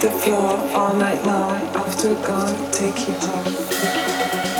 the floor all night long. After gone, take you home.